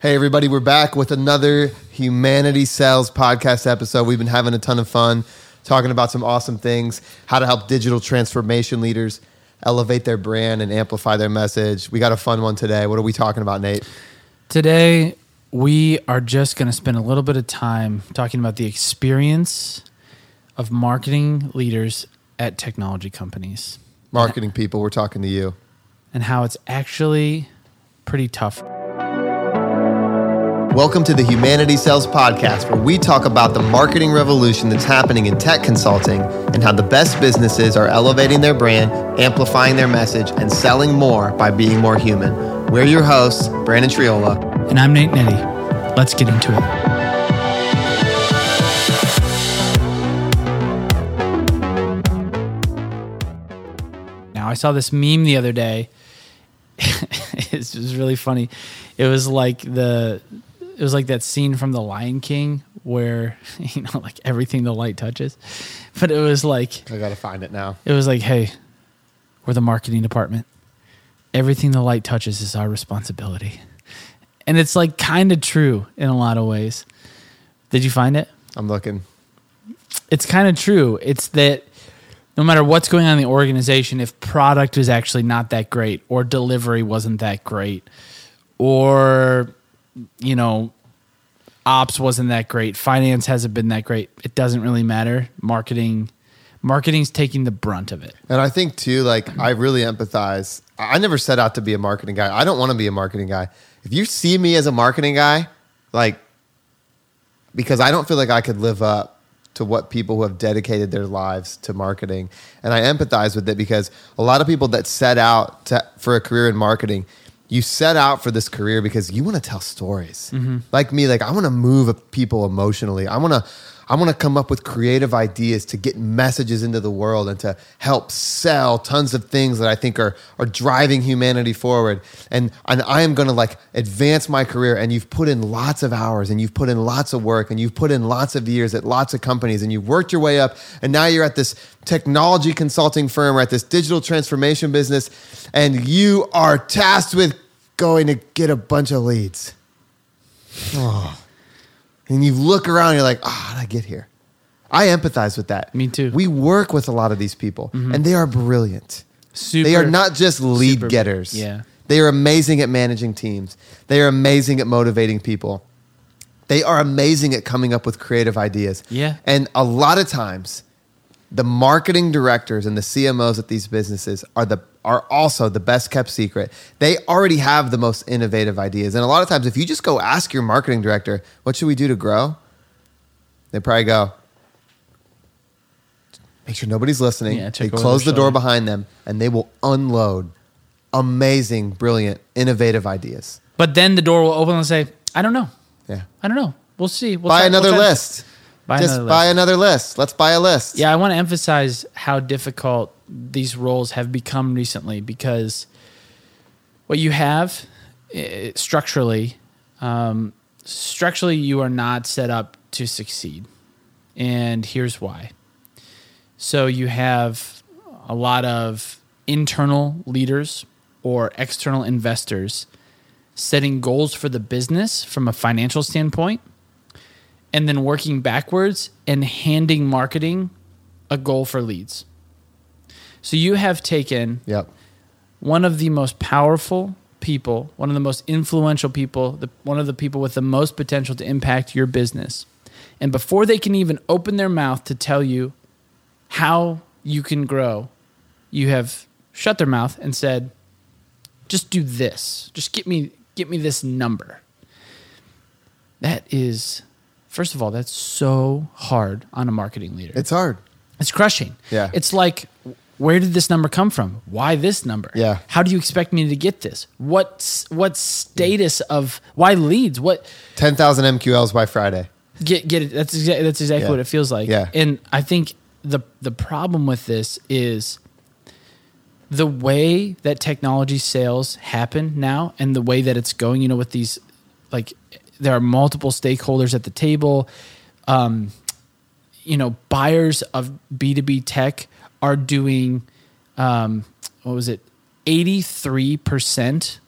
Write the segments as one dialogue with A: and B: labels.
A: Hey, everybody, we're back with another Humanity Sales podcast episode. We've been having a ton of fun talking about some awesome things, how to help digital transformation leaders elevate their brand and amplify their message. We got a fun one today. What are we talking about, Nate?
B: Today, we are just going to spend a little bit of time talking about the experience of marketing leaders at technology companies
A: Marketing people, we're talking to you.
B: and how it's actually pretty tough.
A: Welcome to the Humanity Sales Podcast, where we talk about the marketing revolution that's happening in tech consulting and how the best businesses are elevating their brand, amplifying their message, and selling more by being more human. We're your hosts, Brandon Triola.
B: And I'm Nate Nettie. Let's get into it. Now, I saw this meme the other day. it's just really funny. It was like the it was like that scene from The Lion King where you know like everything the light touches. But it was like
A: I got to find it now.
B: it was like, hey, we're the marketing department. Everything the light touches is our responsibility. And it's like kind of true in a lot of ways. Did you find it?
A: I'm looking.
B: It's kind of true. It's that no matter what's going on in the organization, if product is actually not that great, or delivery wasn't that great, or, you know, ops wasn't that great, finance hasn't been that great, it doesn't really matter. Marketing. Marketing's taking the brunt of it.
A: And I think too, like I really empathize. I never set out to be a marketing guy. I don't want to be a marketing guy. If you see me as a marketing guy, like because I don't feel like I could live up to what people who have dedicated their lives to marketing. And I empathize with it because a lot of people that set out to, for a career in marketing, you set out for this career because you want to tell stories. Mm-hmm. Like me, like I want to move people emotionally. I want to I want to come up with creative ideas to get messages into the world and to help sell tons of things that I think are are driving humanity forward. And and I am going to like advance my career and you've put in lots of hours and you've put in lots of work and you've put in lots of years at lots of companies and you've worked your way up and now you're at this technology consulting firm or at this digital transformation business and you are tasked with going to get a bunch of leads. Oh. And you look around, and you're like, ah, how did I get here? I empathize with that.
B: Me too.
A: We work with a lot of these people, and they are brilliant.
B: Super,
A: they are not just lead
B: super-
A: getters.
B: yeah.
A: They are amazing at managing teams. They are amazing at motivating people. They are amazing at coming up with creative ideas.
B: Yeah.
A: And a lot of times, the marketing directors and the CMOs at these businesses are the are also the best kept secret. They already have the most innovative ideas. And a lot of times if you just go ask your marketing director, what should we do to grow? They probably go, make sure nobody's listening.
B: Yeah,
A: they close the door behind them and they will unload amazing, brilliant, innovative ideas.
B: But then the door will open and say, I don't know.
A: Yeah.
B: I don't know. We'll see. We'll
A: buy
B: try-
A: another
B: we'll
A: list.
B: Buy
A: Just
B: another
A: buy
B: list.
A: another list. Let's buy a list.
B: Yeah, I want to emphasize how difficult these roles have become recently because what you have structurally, um, structurally, you are not set up to succeed. And here's why. So you have a lot of internal leaders or external investors setting goals for the business from a financial standpoint and then working backwards and handing marketing a goal for leads. So you have taken
A: Yep.
B: one of the most powerful people, one of the most influential people, the, one of the people with the most potential to impact your business. And before they can even open their mouth to tell you how you can grow, you have shut their mouth and said, just do this. Just get me get me this number. That is first of all, that's so hard on a marketing leader.
A: It's hard.
B: It's crushing.
A: Yeah.
B: It's like, where did this number come from? Why this number?
A: Yeah.
B: How do you expect me to get this? What's what status of why leads? What
A: 10,000 MQLs by Friday.
B: get get it? That's exactly that's exactly
A: Yeah.
B: what it feels like.
A: Yeah.
B: And I think the the problem with this is the way that technology sales happen now and the way that it's going. You know, with these like there are multiple stakeholders at the table. Um, you know, buyers of B2B tech are doing, um, what was it, 83%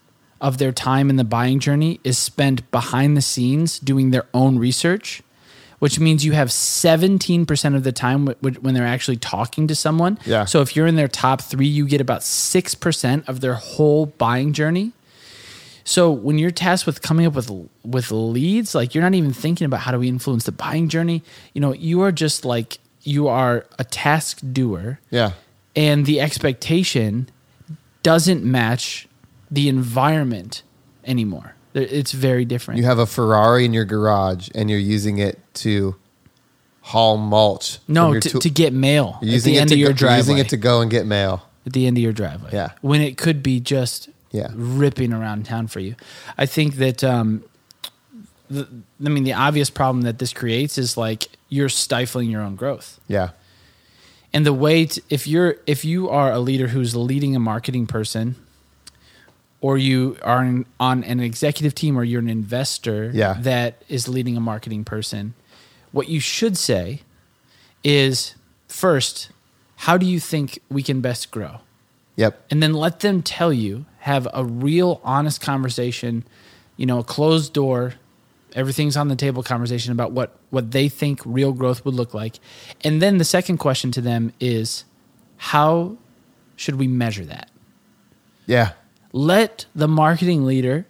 B: of their time in the buying journey is spent behind the scenes doing their own research, which means you have 17% of the time w- w- when they're actually talking to someone.
A: Yeah.
B: So if you're in their top three, you get about 6% of their whole buying journey. So when you're tasked with coming up with with leads, like you're not even thinking about how do we influence the buying journey. You know, you are just like you are a task doer
A: Yeah.
B: and the expectation doesn't match the environment anymore. It's very different.
A: You have a Ferrari in your garage and you're using it to haul mulch.
B: no,
A: your
B: to, to get mail
A: You're
B: at
A: using
B: the end
A: to
B: of your
A: go,
B: driveway.
A: using it to go and get mail.
B: at the end of your driveway.
A: Yeah.
B: When it could be just
A: Yeah.
B: ripping around town for you. I think that um the, I mean the obvious problem that this creates is like you're stifling your own growth.
A: Yeah.
B: And the way to, if you're if you are a leader who's leading a marketing person or you are in, on an executive team or you're an investor
A: Yeah.
B: that is leading a marketing person, what you should say is first, how do you think we can best grow?
A: Yep.
B: and then let them tell you have a real honest conversation you know a closed door everything's on the table conversation about what what they think real growth would look like and then the second question to them is how should we measure that
A: Yeah.
B: let the marketing leader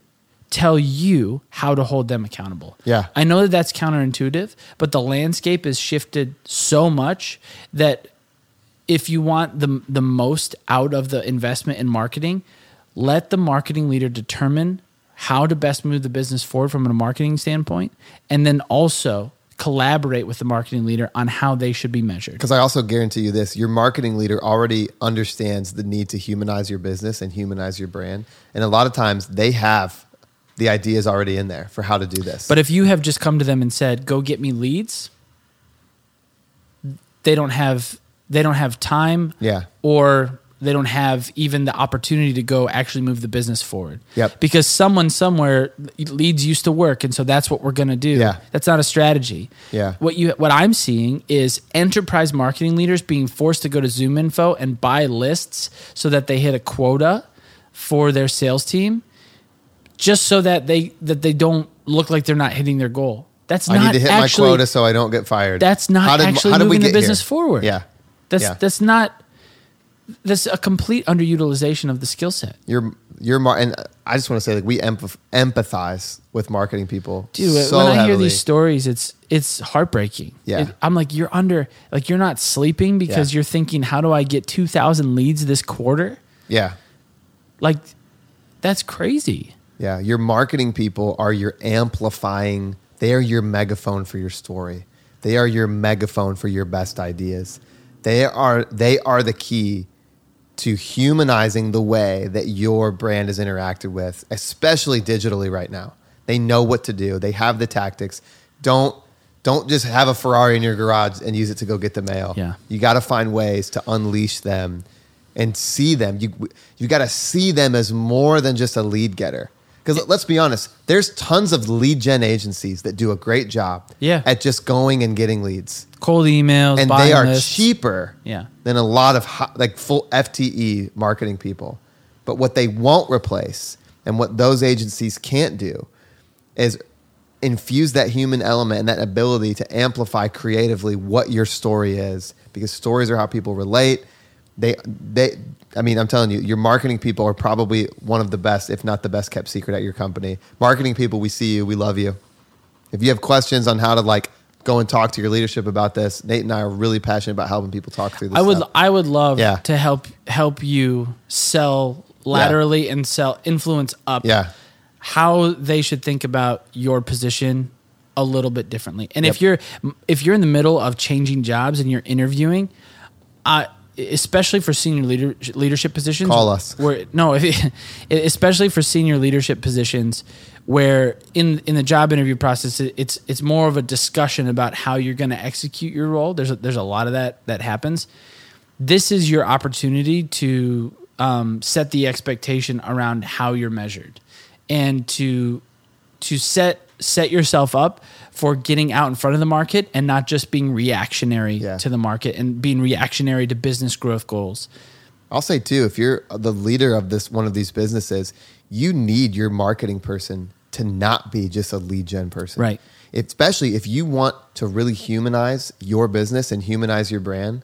B: tell you how to hold them accountable.
A: Yeah.
B: I know that that's counterintuitive, but the landscape has shifted so much that if you want the the most out of the investment in marketing, let the marketing leader determine how to best move the business forward from a marketing standpoint and then also collaborate with the marketing leader on how they should be measured.
A: Because I also guarantee you this your marketing leader already understands the need to humanize your business and humanize your brand. And a lot of times they have the ideas already in there for how to do this.
B: But if you have just come to them and said, "Go get me leads," they don't have they don't have time,
A: Yeah.
B: or they don't have even the opportunity to go actually move the business forward.
A: Yep.
B: Because someone somewhere leads used to work, and so that's what we're going to do.
A: Yeah.
B: That's not a strategy.
A: Yeah.
B: What you what I'm seeing is enterprise marketing leaders being forced to go to Zoom Info and buy lists so that they hit a quota for their sales team, just so that they that they don't look like they're not hitting their goal. That's
A: I
B: not
A: need to hit
B: actually,
A: my quota so I don't get fired.
B: That's not
A: How did-
B: actually
A: how did we
B: moving the business
A: here?
B: forward.
A: Yeah.
B: That's
A: Yeah.
B: that's not that's a complete underutilization of the skill set.
A: You're you're mar- and I just want to say like we empath- empathize with marketing people.
B: Dude,
A: so
B: when I hear these stories, it's it's heartbreaking.
A: Yeah.
B: It- I'm like, you're under, like, you're not sleeping because
A: Yeah.
B: you're thinking, how do I get 2,000 leads this quarter?
A: Yeah.
B: Like, that's crazy.
A: Yeah, your marketing people are your amplifying. They are your megaphone for your story. They are your megaphone for your best ideas. They are they are the key to humanizing the way that your brand is interacted with, especially digitally right now. They know what to do. They have the tactics. Don't don't just have a Ferrari in your garage and use it to go get the mail.
B: Yeah.
A: You got to find ways to unleash them and see them. You you got to see them as more than just a lead getter. Because let's be honest, there's tons of lead gen agencies that do a great job
B: Yeah.
A: at just going and getting leads,
B: Cold emails,
A: and
B: buying
A: they are
B: lists.
A: cheaper
B: Yeah.
A: than a lot of hi- like full FTE marketing people. But what they won't replace, and what those agencies can't do, is infuse that human element and that ability to amplify creatively what your story is because stories are how people relate they they i mean i'm telling you your marketing people are probably one of the best if not the best kept secret at your company marketing people we see you we love you if you have questions on how to like go and talk to your leadership about this nate and i are really passionate about helping people talk through this
B: I would
A: stuff.
B: I would love
A: Yeah.
B: to help help you sell laterally and sell influence up.
A: yeah
B: how they should think about your position a little bit differently. And if you're if you're in the middle of changing jobs and you're interviewing, uh, especially for senior leader, leadership positions,
A: Call us.
B: Where no, if, especially for senior leadership positions, where in in the job interview process, it- it's it's more of a discussion about how you're going to execute your role. There's a, there's a lot of that that happens. This is your opportunity to um, set the expectation around how you're measured, and to to set set yourself up for getting out in front of the market and not just being reactionary
A: Yeah.
B: to the market and being reactionary to business growth goals.
A: I'll say too, if you're the leader of this one of these businesses, you need your marketing person to not be just a lead gen person.
B: Right.
A: Especially if you want to really humanize your business and humanize your brand,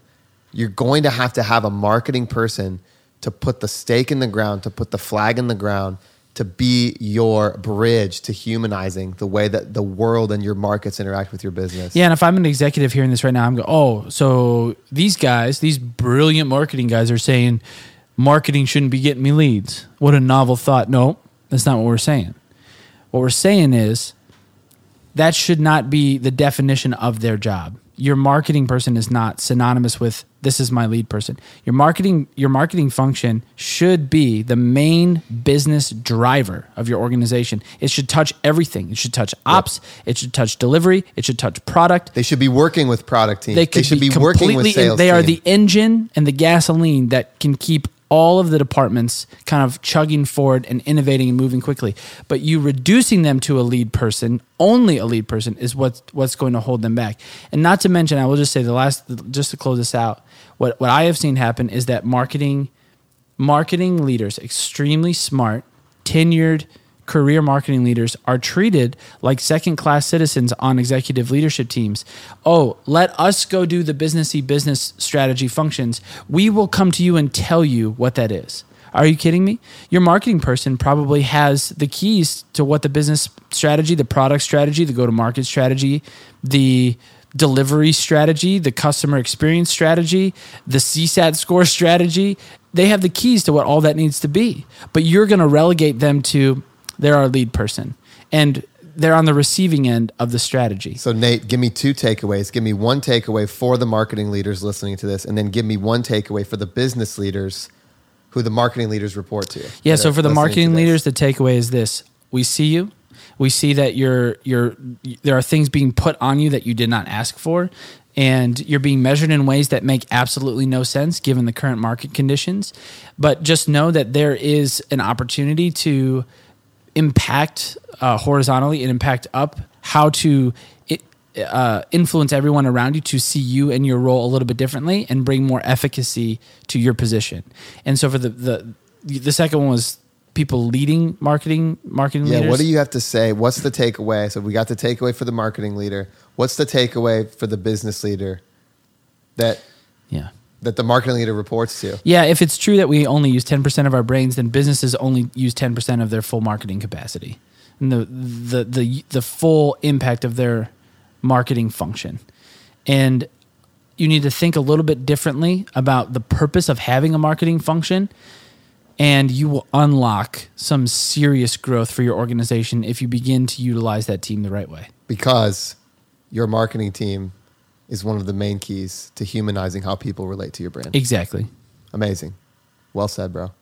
A: you're going to have to have a marketing person to put the stake in the ground, to put the flag in the ground, to be your bridge to humanizing the way that the world and your markets interact with your business.
B: Yeah, and if I'm an executive hearing this right now, I'm going, oh, so these guys, these brilliant marketing guys are saying marketing shouldn't be getting me leads. What a novel thought. No, that's not what we're saying. What we're saying is that should not be the definition of their job. Your marketing person is not synonymous with this is my lead person. Your marketing your marketing function should be the main business driver of your organization. It should touch everything. It should touch ops, it should touch delivery, it should touch product.
A: They should be working with product teams.
B: They, could
A: should
B: be,
A: be, working with sales
B: they are the engine and the gasoline that can keep all of the departments kind of chugging forward and innovating and moving quickly. But you reducing them to a lead person, only a lead person, is what's what's going to hold them back. And not to mention, I will just say the last, just to close this out, what what I have seen happen is that marketing, marketing leaders, extremely smart, tenured career marketing leaders are treated like second class citizens on executive leadership teams. Oh, let us go do the businessy business strategy functions. We will come to you and tell you what that is. Are you kidding me? Your marketing person probably has the keys to what the business strategy, the product strategy, the go to market strategy, the delivery strategy, the customer experience strategy, the CSAT score strategy. They have the keys to what all that needs to be. But you're going to relegate them to they're our lead person. And they're on the receiving end of the strategy.
A: So Nate, give me two takeaways. Give me one takeaway for the marketing leaders listening to this, and then give me one takeaway for the business leaders who the marketing leaders report to.
B: Yeah, so for the marketing leaders, the takeaway is this: we see you, we see that you're you're there are things being put on you that you did not ask for, and you're being measured in ways that make absolutely no sense given the current market conditions. But just know that there is an opportunity to impact uh, horizontally and impact up how to uh, influence everyone around you to see you and your role a little bit differently and bring more efficacy to your position. And so for the the the second one was people leading marketing marketing
A: Yeah,
B: leaders.
A: what do you have to say? What's the takeaway? So we got the takeaway for the marketing leader. What's the takeaway for the business leader that
B: yeah.
A: That the marketing leader reports to?
B: Yeah, if it's true that we only use 10% of our brains, then businesses only use 10% of their full marketing capacity and the, the, the, the full impact of their marketing function. And you need to think a little bit differently about the purpose of having a marketing function. And you will unlock some serious growth for your organization if you begin to utilize that team the right way.
A: Because your marketing team is one of the main keys to humanizing how people relate to your brand.
B: Exactly.
A: Amazing. Well said, bro.